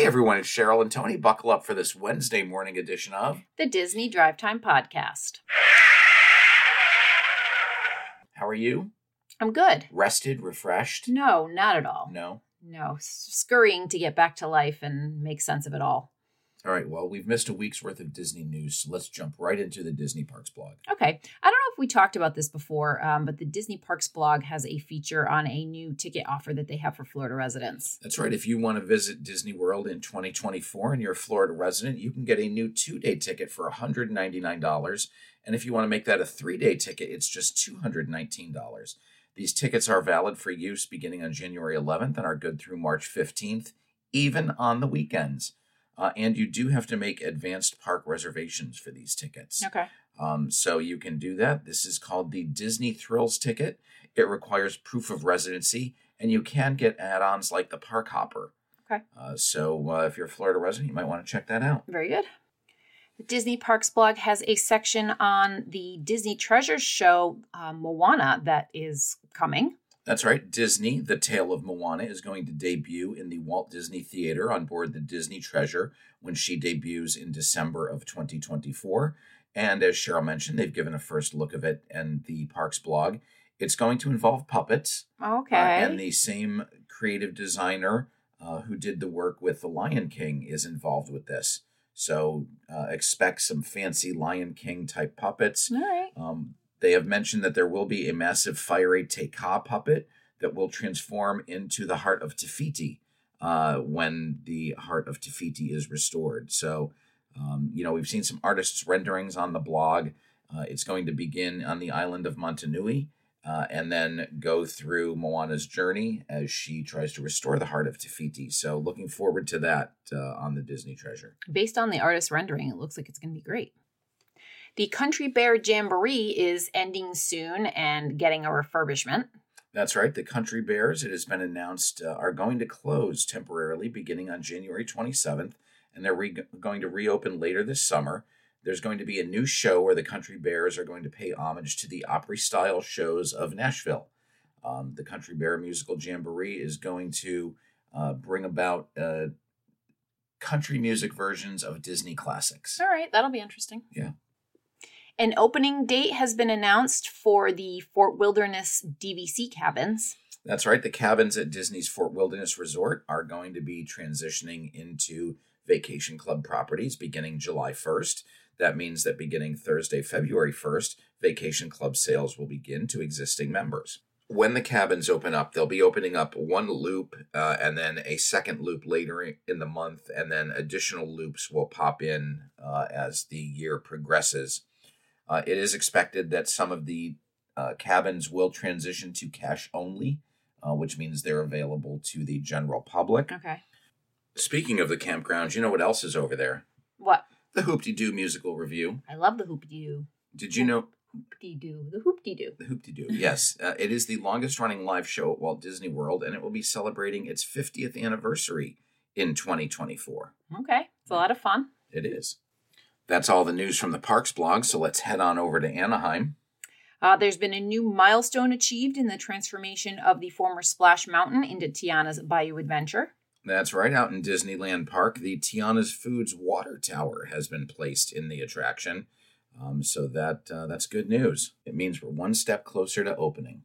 Hey everyone, it's Cheryl and Tony. Buckle up for this Wednesday morning edition of the Disney Drive Time Podcast. How are you? I'm good. Rested, refreshed? No, not at all. No. No, scurrying to get back to life and make sense of it all. All right, well, we've missed a week's worth of Disney news, so let's jump right into the Disney Parks blog. Okay. I don't know if we talked about this before, um, but the Disney Parks blog has a feature on a new ticket offer that they have for Florida residents. That's right. If you want to visit Disney World in 2024 and you're a Florida resident, you can get a new two day ticket for $199. And if you want to make that a three day ticket, it's just $219. These tickets are valid for use beginning on January 11th and are good through March 15th, even on the weekends. Uh, and you do have to make advanced park reservations for these tickets. Okay. Um, so you can do that. This is called the Disney Thrills ticket. It requires proof of residency, and you can get add ons like the Park Hopper. Okay. Uh, so uh, if you're a Florida resident, you might want to check that out. Very good. The Disney Parks blog has a section on the Disney Treasures show uh, Moana that is coming. That's right. Disney, The Tale of Moana, is going to debut in the Walt Disney Theater on board the Disney Treasure when she debuts in December of 2024. And as Cheryl mentioned, they've given a first look of it and the Parks blog. It's going to involve puppets. Okay. Uh, and the same creative designer uh, who did the work with The Lion King is involved with this. So uh, expect some fancy Lion King type puppets. All right. Um, they have mentioned that there will be a massive fiery Te Kā puppet that will transform into the heart of Te Fiti uh, when the heart of Te Fiti is restored. So, um, you know, we've seen some artists' renderings on the blog. Uh, it's going to begin on the island of Motunui uh, and then go through Moana's journey as she tries to restore the heart of Te Fiti. So, looking forward to that uh, on the Disney Treasure. Based on the artist rendering, it looks like it's going to be great. The Country Bear Jamboree is ending soon and getting a refurbishment. That's right. The Country Bears, it has been announced, uh, are going to close temporarily beginning on January 27th, and they're re- going to reopen later this summer. There's going to be a new show where the Country Bears are going to pay homage to the Opry style shows of Nashville. Um, the Country Bear Musical Jamboree is going to uh, bring about uh, country music versions of Disney classics. All right, that'll be interesting. Yeah. An opening date has been announced for the Fort Wilderness DVC cabins. That's right. The cabins at Disney's Fort Wilderness Resort are going to be transitioning into Vacation Club properties beginning July 1st. That means that beginning Thursday, February 1st, Vacation Club sales will begin to existing members. When the cabins open up, they'll be opening up one loop uh, and then a second loop later in the month, and then additional loops will pop in uh, as the year progresses. Uh, it is expected that some of the uh, cabins will transition to cash only, uh, which means they're available to the general public. Okay. Speaking of the campgrounds, you know what else is over there? What? The Hoop-Dee Doo musical revue. I love the hoop-de-doo. Did you know Hoop-de-doo. The hoop-de-doo. the Hoop-Dee Doo? Yes, uh, it is the longest running live show at Walt Disney World, and it will be celebrating its 50th anniversary in 2024. Okay. It's a lot of fun. It is. That's all the news from the Parks blog, so let's head on over to Anaheim. Uh, there's been a new milestone achieved in the transformation of the former Splash Mountain into Tiana's Bayou Adventure. That's right, out in Disneyland Park, the Tiana's Foods water tower has been placed in the attraction. Um, so that uh, that's good news. It means we're one step closer to opening.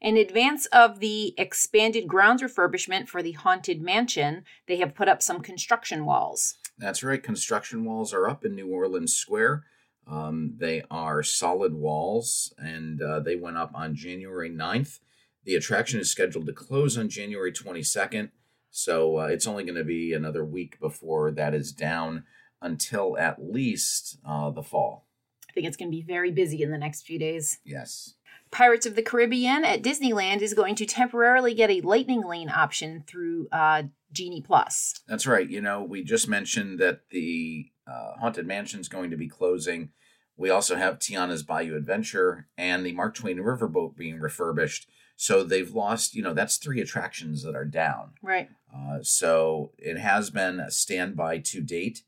In advance of the expanded grounds refurbishment for the Haunted Mansion, they have put up some construction walls. That's right. Construction walls are up in New Orleans Square. Um, they are solid walls, and uh, they went up on January 9th. The attraction is scheduled to close on January 22nd, so uh, it's only going to be another week before that is down until at least uh, the fall. I think it's going to be very busy in the next few days. Yes. Pirates of the Caribbean at Disneyland is going to temporarily get a lightning lane option through uh, Genie Plus. That's right. You know, we just mentioned that the uh, Haunted Mansion is going to be closing. We also have Tiana's Bayou Adventure and the Mark Twain Riverboat being refurbished. So they've lost, you know, that's three attractions that are down. Right. Uh, so it has been a standby to date,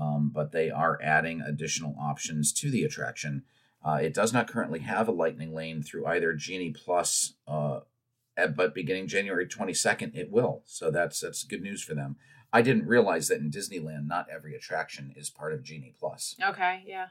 um, but they are adding additional options to the attraction. Uh, it does not currently have a lightning lane through either Genie Plus, uh, but beginning January 22nd, it will. So that's that's good news for them. I didn't realize that in Disneyland, not every attraction is part of Genie Plus. Okay, yeah.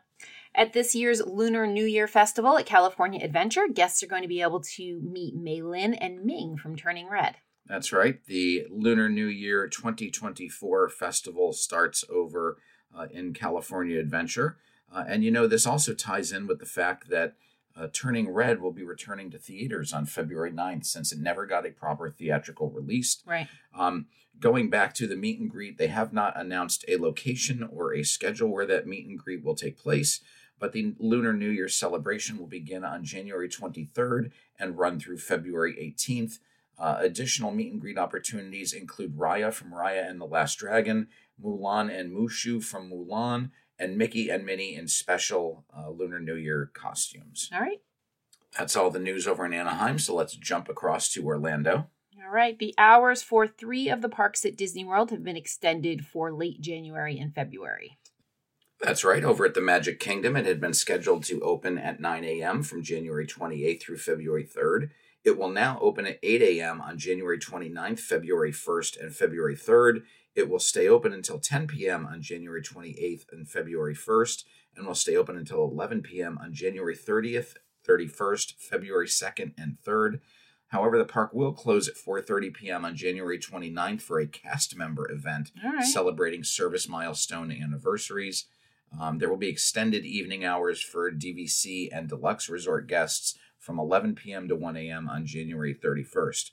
At this year's Lunar New Year Festival at California Adventure, guests are going to be able to meet Mei Lin and Ming from Turning Red. That's right. The Lunar New Year 2024 festival starts over uh, in California Adventure. Uh, and you know, this also ties in with the fact that uh, Turning Red will be returning to theaters on February 9th since it never got a proper theatrical release. Right. Um, going back to the meet and greet, they have not announced a location or a schedule where that meet and greet will take place, but the Lunar New Year celebration will begin on January 23rd and run through February 18th. Uh, additional meet and greet opportunities include Raya from Raya and the Last Dragon, Mulan and Mushu from Mulan, and Mickey and Minnie in special uh, Lunar New Year costumes. All right. That's all the news over in Anaheim, so let's jump across to Orlando. All right. The hours for three of the parks at Disney World have been extended for late January and February. That's right. Over at the Magic Kingdom, it had been scheduled to open at 9 a.m. from January 28th through February 3rd. It will now open at 8 a.m. on January 29th, February 1st, and February 3rd. It will stay open until 10 p.m. on January 28th and February 1st, and will stay open until 11 p.m. on January 30th, 31st, February 2nd, and 3rd. However, the park will close at 4:30 p.m. on January 29th for a cast member event right. celebrating service milestone anniversaries. Um, there will be extended evening hours for DVC and deluxe resort guests from 11 p.m. to 1 a.m. on January 31st.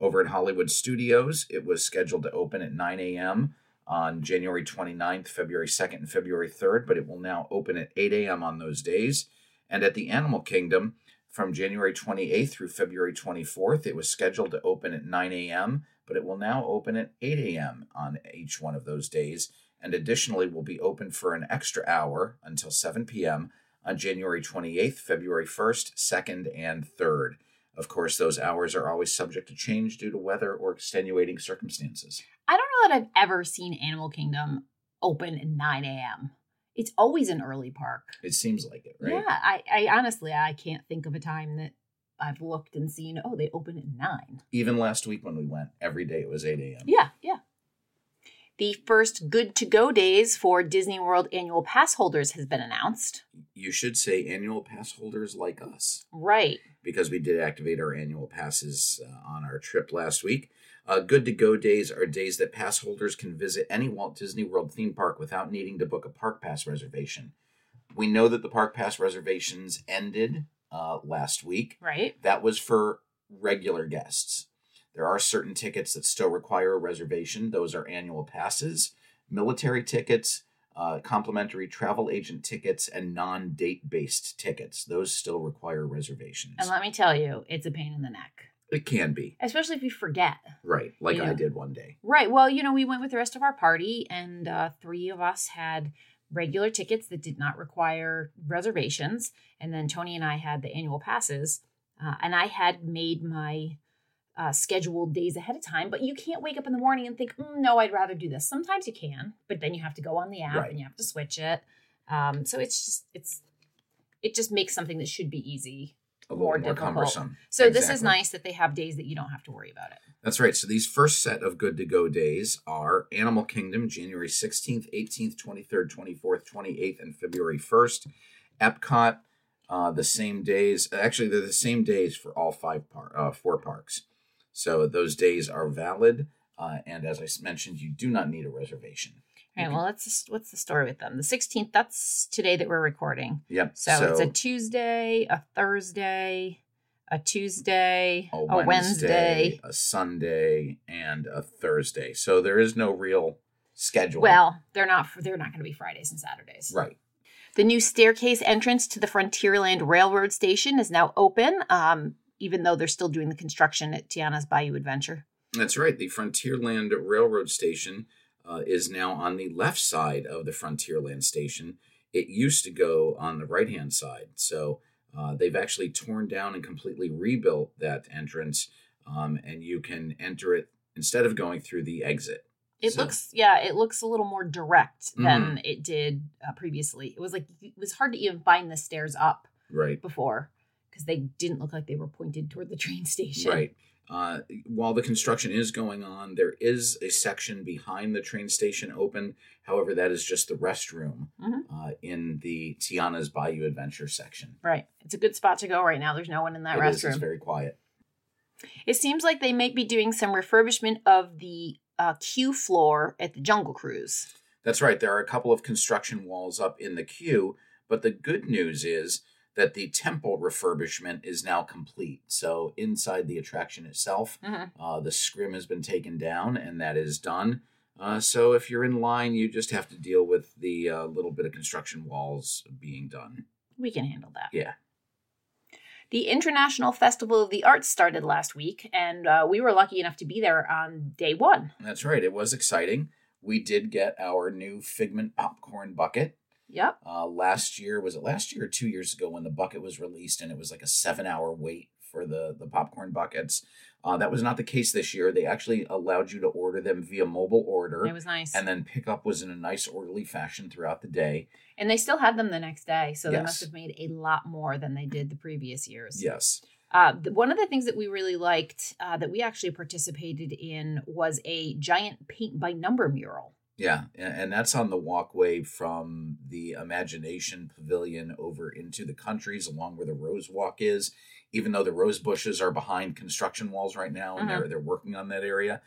Over at Hollywood Studios, it was scheduled to open at 9 a.m. on January 29th, February 2nd, and February 3rd, but it will now open at 8 a.m. on those days. And at the Animal Kingdom, from January 28th through February 24th, it was scheduled to open at 9 a.m., but it will now open at 8 a.m. on each one of those days. And additionally, will be open for an extra hour until 7 p.m. on January 28th, February 1st, 2nd, and 3rd. Of course, those hours are always subject to change due to weather or extenuating circumstances. I don't know that I've ever seen Animal Kingdom open at 9 a.m. It's always an early park. It seems like it, right? Yeah, I, I honestly I can't think of a time that I've looked and seen, oh, they open at nine. Even last week when we went, every day it was 8 a.m. Yeah, yeah. The first good to go days for Disney World annual pass holders has been announced. You should say annual pass holders like us. Right. because we did activate our annual passes uh, on our trip last week. Uh, good to go days are days that pass holders can visit any Walt Disney World theme park without needing to book a park pass reservation. We know that the park pass reservations ended uh, last week. Right. That was for regular guests. There are certain tickets that still require a reservation. Those are annual passes, military tickets, uh, complimentary travel agent tickets, and non date based tickets. Those still require reservations. And let me tell you, it's a pain in the neck, It can be. especially if you forget. Right, like. I did one day. Right. Well, you know, we went with the rest of our party, and uh, three of us had regular tickets that did not require reservations. And then Tony and I had the annual passes. Uh, and I had made my uh, scheduled days ahead of time, but you can't wake up in the morning and think, mm, no, I'd rather do this. Sometimes you can, but then you have to go on the app Right. and you have to switch it. Um, so it's just, it's, it just makes something that should be easy. A little more difficult. cumbersome. So this is nice that they have days that you don't have to worry about it. That's right. So these first set of good to go days are Animal Kingdom, January 16th, 18th, 23rd, 24th, 28th, and February 1st. Epcot, uh, the same days. Actually, they're the same days for all five par- uh, four parks. So those days are valid. Uh, and as I mentioned, you do not need a reservation. All right. Well, let's just, what's the story with them? The 16th, that's today that we're recording. Yep. So, it's a Tuesday, a Thursday, a Tuesday, a a Wednesday, Wednesday. a Sunday, and a Thursday. So there is no real schedule. Well, they're not they're not going to be Fridays and Saturdays. right. The new staircase entrance to the Frontierland Railroad Station is now open, um, even though they're still doing the construction at Tiana's Bayou Adventure. That's right. The Frontierland Railroad Station uh, is now on the left side of the Frontierland Station. It used to go on the right hand side. So uh, they've actually torn down and completely rebuilt that entrance, um, and you can enter it instead of going through the exit. It So- looks, yeah, it looks a little more direct than it did uh, previously. It was like it was hard to even find the stairs up Right. before because they didn't look like they were pointed toward the train station. Right. Uh, while the construction is going on, there is a section behind the train station open. However, that is just the restroom Mhm. uh, in the Tiana's Bayou Adventure section. Right. It's a good spot to go right now. There's no one in that It is, restroom. it's very quiet. It seems like they might be doing some refurbishment of the uh, queue floor at the Jungle Cruise. That's right. There are a couple of construction walls up in the queue, but the good news is that the temple refurbishment is now complete. So inside the attraction itself, Mhm. uh, the scrim has been taken down, and that is done. Uh, so if you're in line, you just have to deal with the uh, little bit of construction walls being done. We can handle that. Yeah. The International Festival of the Arts started last week, and uh, we were lucky enough to be there on day one. That's right. It was exciting. We did get our new Figment popcorn bucket. Yep. Uh, last year was it last year or two years ago when the bucket was released and it was like a seven hour wait for the the popcorn buckets. Uh, that was not the case this year. They actually allowed you to order them via mobile order, It was nice. and then pickup was in a nice orderly fashion throughout the day. And they still had them the next day, so they must have made a lot more than they did the previous years. Yes, Uh, one of the things that we really liked uh, that we actually participated in was a giant paint by number mural. Yeah, and, that's on the walkway from the Imagination Pavilion over into the countries, along where the Rose Walk is. Even though the rose bushes are behind construction walls right now, and Mhm. they're they're working on that area,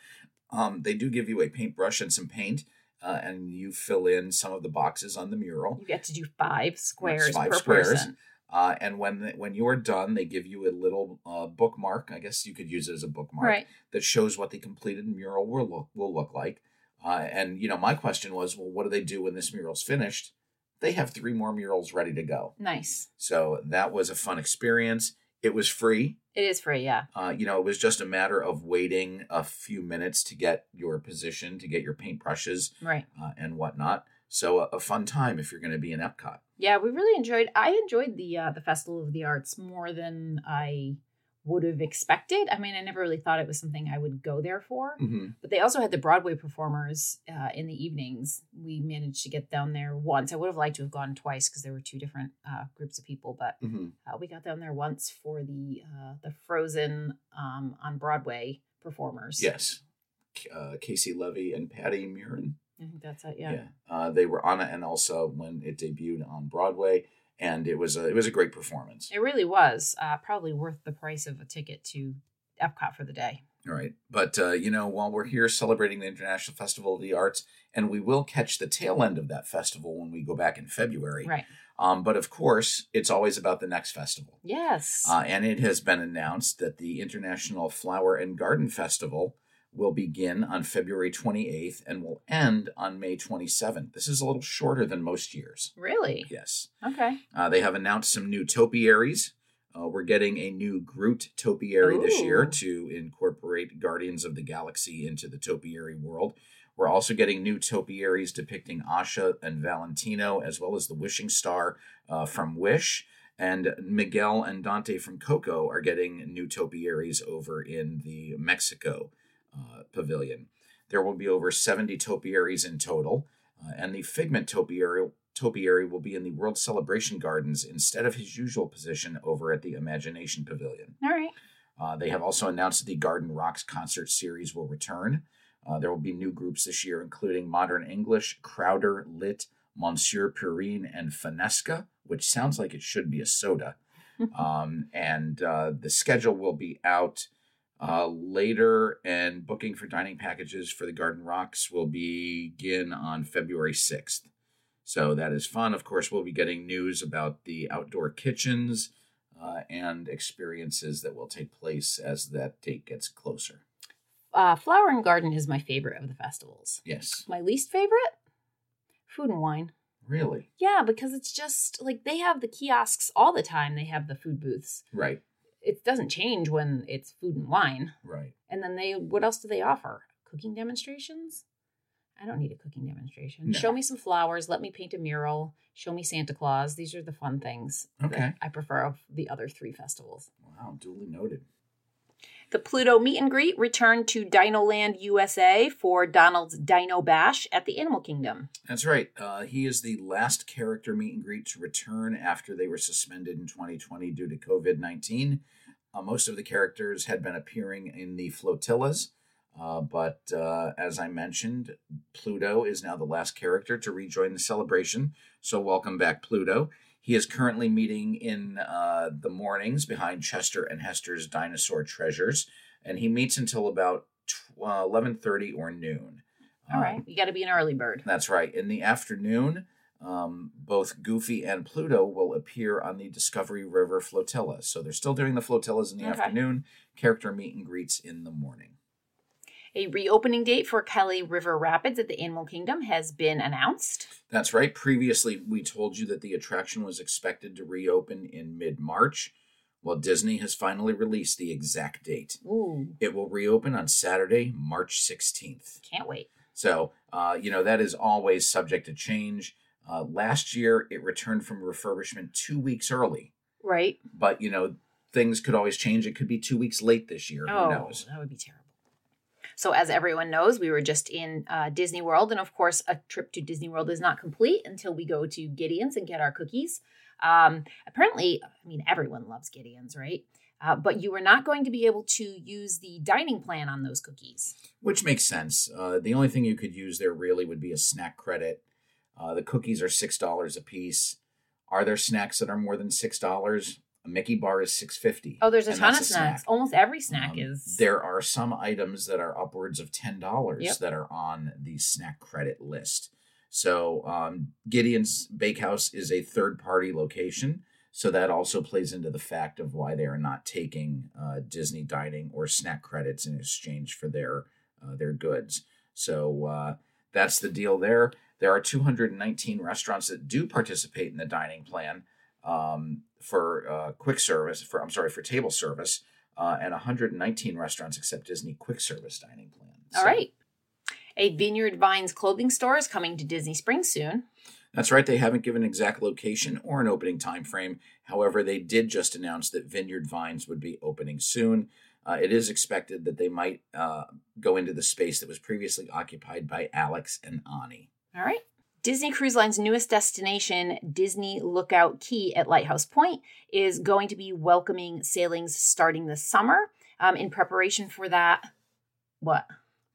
um, they do give you a paintbrush and some paint, uh, and you fill in some of the boxes on the mural. You get to do five squares five per squares. person. Uh, and when when you are done, they give you a little uh, bookmark. I guess you could use it as a bookmark Right. that shows what the completed mural will look will look like. Uh, and you know, my question was, well, what do they do when this mural's finished? They have three more murals ready to go. Nice. So that was a fun experience. It was free. It is free, yeah. Uh, you know, it was just a matter of waiting a few minutes to get your position, to get your paintbrushes Right. uh, and whatnot. So a, a fun time if you're going to be in Epcot. Yeah, we really enjoyed. I enjoyed the uh, the Festival of the Arts more than I would have expected. I mean, I never really thought it was something I would go there for. Mm-hmm. But they also had the Broadway performers uh, in the evenings. We managed to get down there once. I would have liked to have gone twice because there were two different uh, groups of people, but Mm-hmm. uh, we got down there once for the uh, the Frozen um, on Broadway performers. Yes. Uh, Caissie Levy and Patti Murin. I think that's it. Yeah. Uh, they were on it, and also when it debuted on Broadway, and it was a it was a great performance. It really was uh, probably worth the price of a ticket to Epcot for the day. All right, but uh, you know, while we're here celebrating the International Festival of the Arts, and we will catch the tail end of that festival when we go back in February. Right. Um, but of course, it's always about the next festival. Yes. Uh, and it has been announced that the International Flower and Garden Festival will begin on February 28th and will end on May 27th. This is a little shorter than most years. really? Yes. Okay. Uh, they have announced some new topiaries. Uh, we're getting a new Groot topiary this year to incorporate Guardians of the Galaxy into the topiary world. We're also getting new topiaries depicting Asha and Valentino, as well as the Wishing Star uh, from Wish. And Miguel and Dante from Coco are getting new topiaries over in the Mexico uh, pavilion. There will be over 70 topiaries in total, uh, and the Figment topiary topiary will be in the World Celebration Gardens instead of his usual position over at the Imagination Pavilion. All right. Uh, they have also announced that the Garden Rocks concert series will return. Uh, there will be new groups this year, including Modern English, Crowder, Lit, Monsieur Purine, and Finesca, which sounds like it should be a soda. um, and uh, the schedule will be out uh, later, and booking for dining packages for the Garden Rocks will begin on February 6th. So that is fun. Of course, we'll be getting news about the outdoor kitchens uh, and experiences that will take place as that date gets closer. Uh, Flower and Garden is my favorite of the festivals. Yes, My least favorite? Food and wine. really. Yeah, because it's just like they have the kiosks all the time. They have the food booths. Right, It doesn't change when it's food and wine. right. And then they, what else do they offer? Cooking demonstrations? I don't need a cooking demonstration. No. Show me some flowers. Let me paint a mural. Show me Santa Claus. These are the fun things Okay. I prefer of the other three festivals. Wow, duly noted. The Pluto meet and greet returned to Dinoland USA for Donald's Dino Bash at the Animal Kingdom. That's right. Uh, he is the last character meet and greet to return after they were suspended in 2020 due to COVID 19. Uh, most of the characters had been appearing in the flotillas, uh, but uh, as I mentioned, Pluto is now the last character to rejoin the celebration. So, welcome back, Pluto. He is currently meeting in uh, the mornings behind Chester and Hester's Dinosaur Treasures, and he meets until about uh, eleven thirty or noon. All Uh, right. You got to be an early bird. that's right. In the afternoon, um, both Goofy and Pluto will appear on the Discovery River flotilla. So they're still doing the flotillas in the Okay. afternoon. Character meet and greets in the morning. A reopening date for Kali River Rapids at the Animal Kingdom has been announced. That's right. Previously, we told you that the attraction was expected to reopen in mid March. Well, Disney has finally released the exact date. Ooh, It will reopen on Saturday, March 16th. can't wait. So, uh, you know, that is always subject to change. Uh, last year, it returned from refurbishment two weeks early. Right? But, you know, things could always change. It could be two weeks late this year. oh, Who knows? that would be terrible. So, as everyone knows, we were just in uh, Disney World, and of course, a trip to Disney World is not complete until we go to Gideon's and get our cookies. Um, apparently, I mean, everyone loves Gideon's, right? Uh, but you were not going to be able to use the dining plan on those cookies. Which makes sense. Uh, the only thing you could use there really would be a snack credit. Uh, the cookies are $6 a piece. Are there snacks that are more than $6? A Mickey bar is six fifty. Oh, there's a ton of a snacks. snack. Almost every snack Um, is. There are some items that are upwards of ten dollars Yep. that are on the snack credit list. So um, Gideon's Bakehouse is a third-party location, so that also plays into the fact of why they are not taking uh, Disney dining or snack credits in exchange for their uh, their goods. So uh, that's the deal there. There are 219 restaurants that do participate in the dining plan um, for uh, quick service. For I'm sorry, for table service uh, and 119 restaurants accept Disney quick service dining plan. All So right. A Vineyard Vines clothing store is coming to Disney Springs soon. That's right. They haven't given an exact location or an opening time frame. However, they did just announce that Vineyard Vines would be opening soon. Uh, it is expected that they might uh, go into the space that was previously occupied by Alex and Ani. All right. Disney Cruise Line's newest destination, Disney Lookout Cay at Lighthouse Point, is going to be welcoming sailings starting this summer. Um, in preparation for that, what?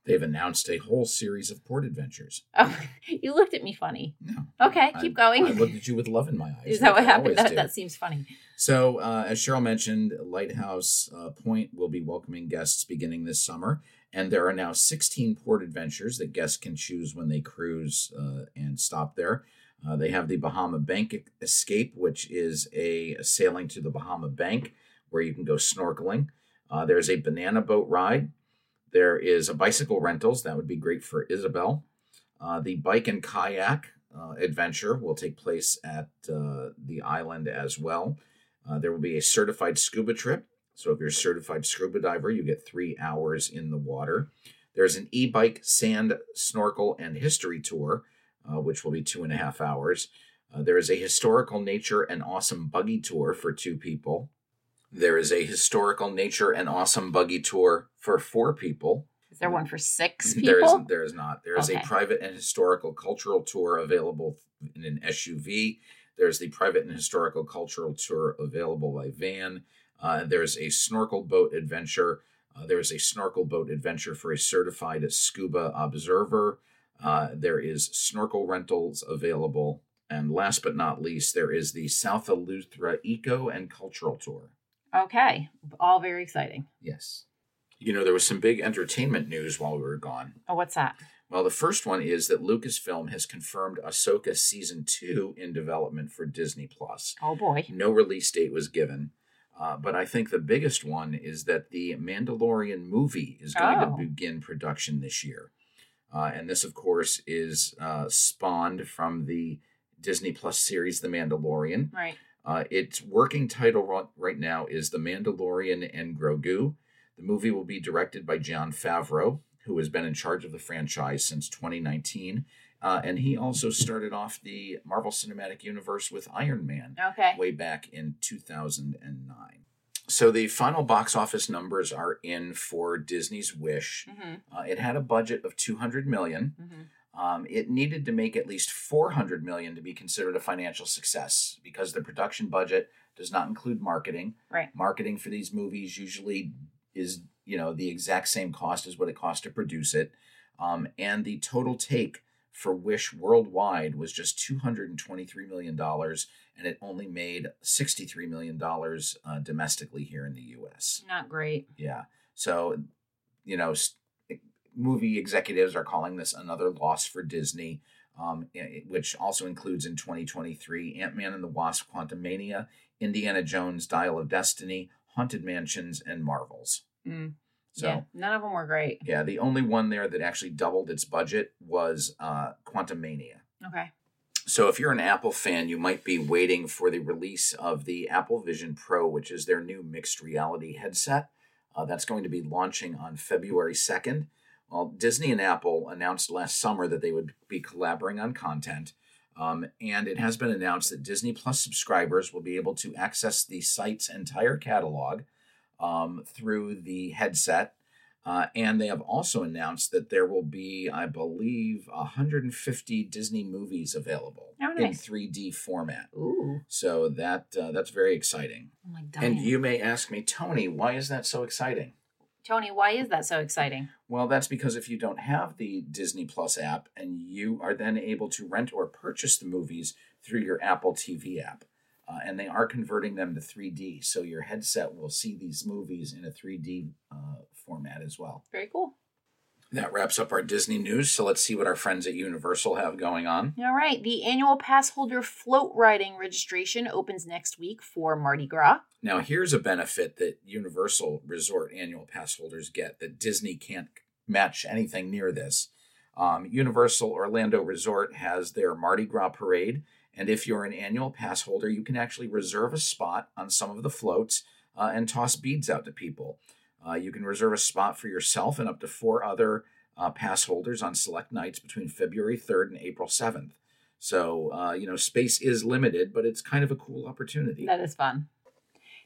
They've announced a whole series of port adventures. Oh, you looked at me funny. No, Okay, I- keep going. I looked at you with love in my eyes. Is that what happened? That, that seems funny. So, uh, as Cheryl mentioned, Lighthouse uh, Point will be welcoming guests beginning this summer, and there are now 16 port adventures that guests can choose when they cruise uh, and stop there. Uh, they have the Bahama Bank Escape, which is a sailing to the Bahama Bank where you can go snorkeling. Uh, there's a banana boat ride. There is a bicycle rentals. That would be great for Isabel. Uh, the bike and kayak uh, adventure will take place at uh, the island as well. Uh, there will be a certified scuba trip. So if you're a certified scuba diver, you get three hours in the water. There's an e-bike, sand, snorkel, and history tour, uh, which will be two and a half hours. Uh, there is a historical nature and awesome buggy tour for two people. There is a historical nature and awesome buggy tour for four people. Is there one for six Mm-hmm. There is, people? there is not. There is Okay. a private and historical cultural tour available in an SUV. There's the private and historical cultural tour available by van. Uh, there's a snorkel boat adventure. Uh, there is a snorkel boat adventure for a certified scuba observer. Uh, there is snorkel rentals available. And last but not least, there is the South Eleuthera Eco and Cultural Tour. Okay, all very exciting. Yes. You know, there was some big entertainment news while we were gone. Oh, what's that? Well, the first one is that Lucasfilm has confirmed Ahsoka season two in development for Disney Plus. Oh boy. No release date was given, uh, but I think the biggest one is that the Mandalorian movie is going Oh. to begin production this year, uh, and this, of course, is uh, spawned from the Disney Plus series The Mandalorian. Right. Uh, its working title right now is The Mandalorian and Grogu. The movie will be directed by Jon Favreau, who has been in charge of the franchise since 2019. Uh, and he also started off the Marvel Cinematic Universe with Iron Man Okay. way back in 2009. So the final box office numbers are in for Disney's Wish. hmm Uh, it had a budget of 200 million. hmm Um, it needed to make at least 400 million to be considered a financial success because the production budget does not include marketing. Right. Marketing for these movies usually is, you know, the exact same cost as what it costs to produce it. Um, and the total take for Wish worldwide was just $223 million, and it only made $63 million uh, domestically here in the US. Not great. Yeah. So, you know, movie executives are calling this another loss for Disney, um, which also includes in 2023 Ant Man and the Wasp Quantumania, Indiana Jones Dial of Destiny, Haunted Mansions, and Marvels. Mm. So, yeah, none of them were great. Yeah, the only one there that actually doubled its budget was uh, Quantumania. Okay. So, if you're an Apple fan, you might be waiting for the release of the Apple Vision Pro, which is their new mixed reality headset. Uh, that's going to be launching on February 2nd. Well, Disney and Apple announced last summer that they would be collaborating on content. Um, and it has been announced that Disney Plus subscribers will be able to access the site's entire catalog um, through the headset. Uh, and they have also announced that there will be, I believe, 150 Disney movies available oh, nice. in 3D format. Ooh! So that uh, that's very exciting. Oh my god! And you may ask me, Tony, why is that so exciting? Tony, why is that so exciting? Well, that's because if you don't have the Disney Plus app and you are then able to rent or purchase the movies through your Apple TV app, uh, and they are converting them to 3D. So your headset will see these movies in a 3D uh, format as well. Very cool. That wraps up our Disney news. So let's see what our friends at Universal have going on. All right. The annual pass holder float riding registration opens next week for Mardi Gras. Now, here's a benefit that Universal Resort annual pass holders get that Disney can't match anything near this. Um, Universal Orlando Resort has their Mardi Gras parade. And if you're an annual pass holder, you can actually reserve a spot on some of the floats uh, and toss beads out to people. Uh, you can reserve a spot for yourself and up to four other uh, pass holders on select nights between February 3rd and April 7th. So, uh, you know, space is limited, but it's kind of a cool opportunity. That is fun.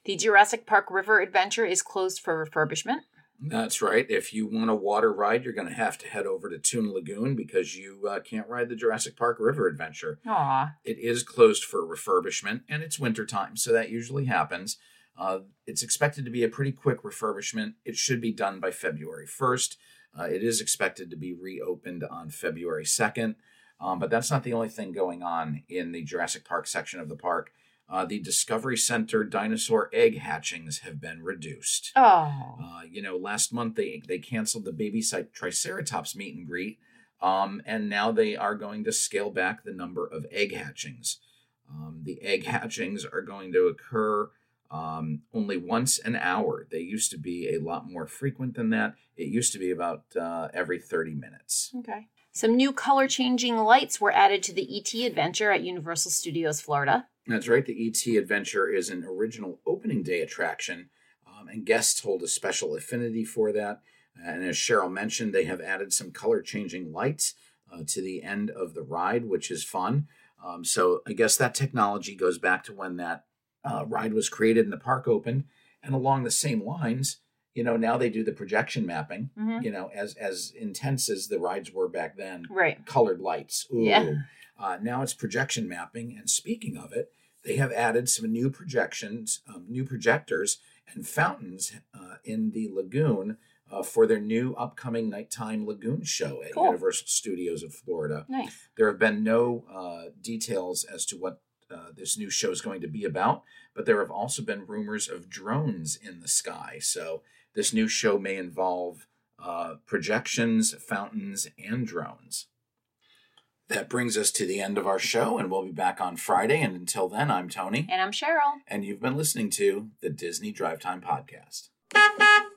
The Jurassic Park River Adventure is closed for refurbishment. That's right. If you want a water ride, you're going to have to head over to Toon Lagoon because you uh, can't ride the Jurassic Park River Adventure. Aww. It is closed for refurbishment, and it's wintertime, so that usually happens. Uh, it's expected to be a pretty quick refurbishment. It should be done by February 1st. Uh, it is expected to be reopened on February 2nd. Um, but that's not the only thing going on in the Jurassic Park section of the park. Uh, the Discovery Center dinosaur egg hatchings have been reduced. Oh. Uh, you know, last month they, they canceled the baby site Triceratops meet and greet, um, and now they are going to scale back the number of egg hatchings. Um, the egg hatchings are going to occur um, only once an hour. They used to be a lot more frequent than that. It used to be about uh, every 30 minutes. Okay. Some new color changing lights were added to the ET Adventure at Universal Studios Florida. That's right. The ET Adventure is an original opening day attraction, um, and guests hold a special affinity for that. And as Cheryl mentioned, they have added some color changing lights uh, to the end of the ride, which is fun. Um, so I guess that technology goes back to when that uh, ride was created and the park opened. And along the same lines, you know, now they do the projection mapping. Mm-hmm. You know, as as intense as the rides were back then. Right. Colored lights. Ooh. Yeah. Uh, now it's projection mapping. And speaking of it, they have added some new projections, um, new projectors, and fountains uh, in the lagoon uh, for their new upcoming nighttime lagoon show at cool. Universal Studios of Florida. Nice. There have been no uh, details as to what uh, this new show is going to be about, but there have also been rumors of drones in the sky. So this new show may involve uh, projections, fountains, and drones. That brings us to the end of our show, and we'll be back on Friday. And until then, I'm Tony. And I'm Cheryl. And you've been listening to the Disney Drive Time Podcast.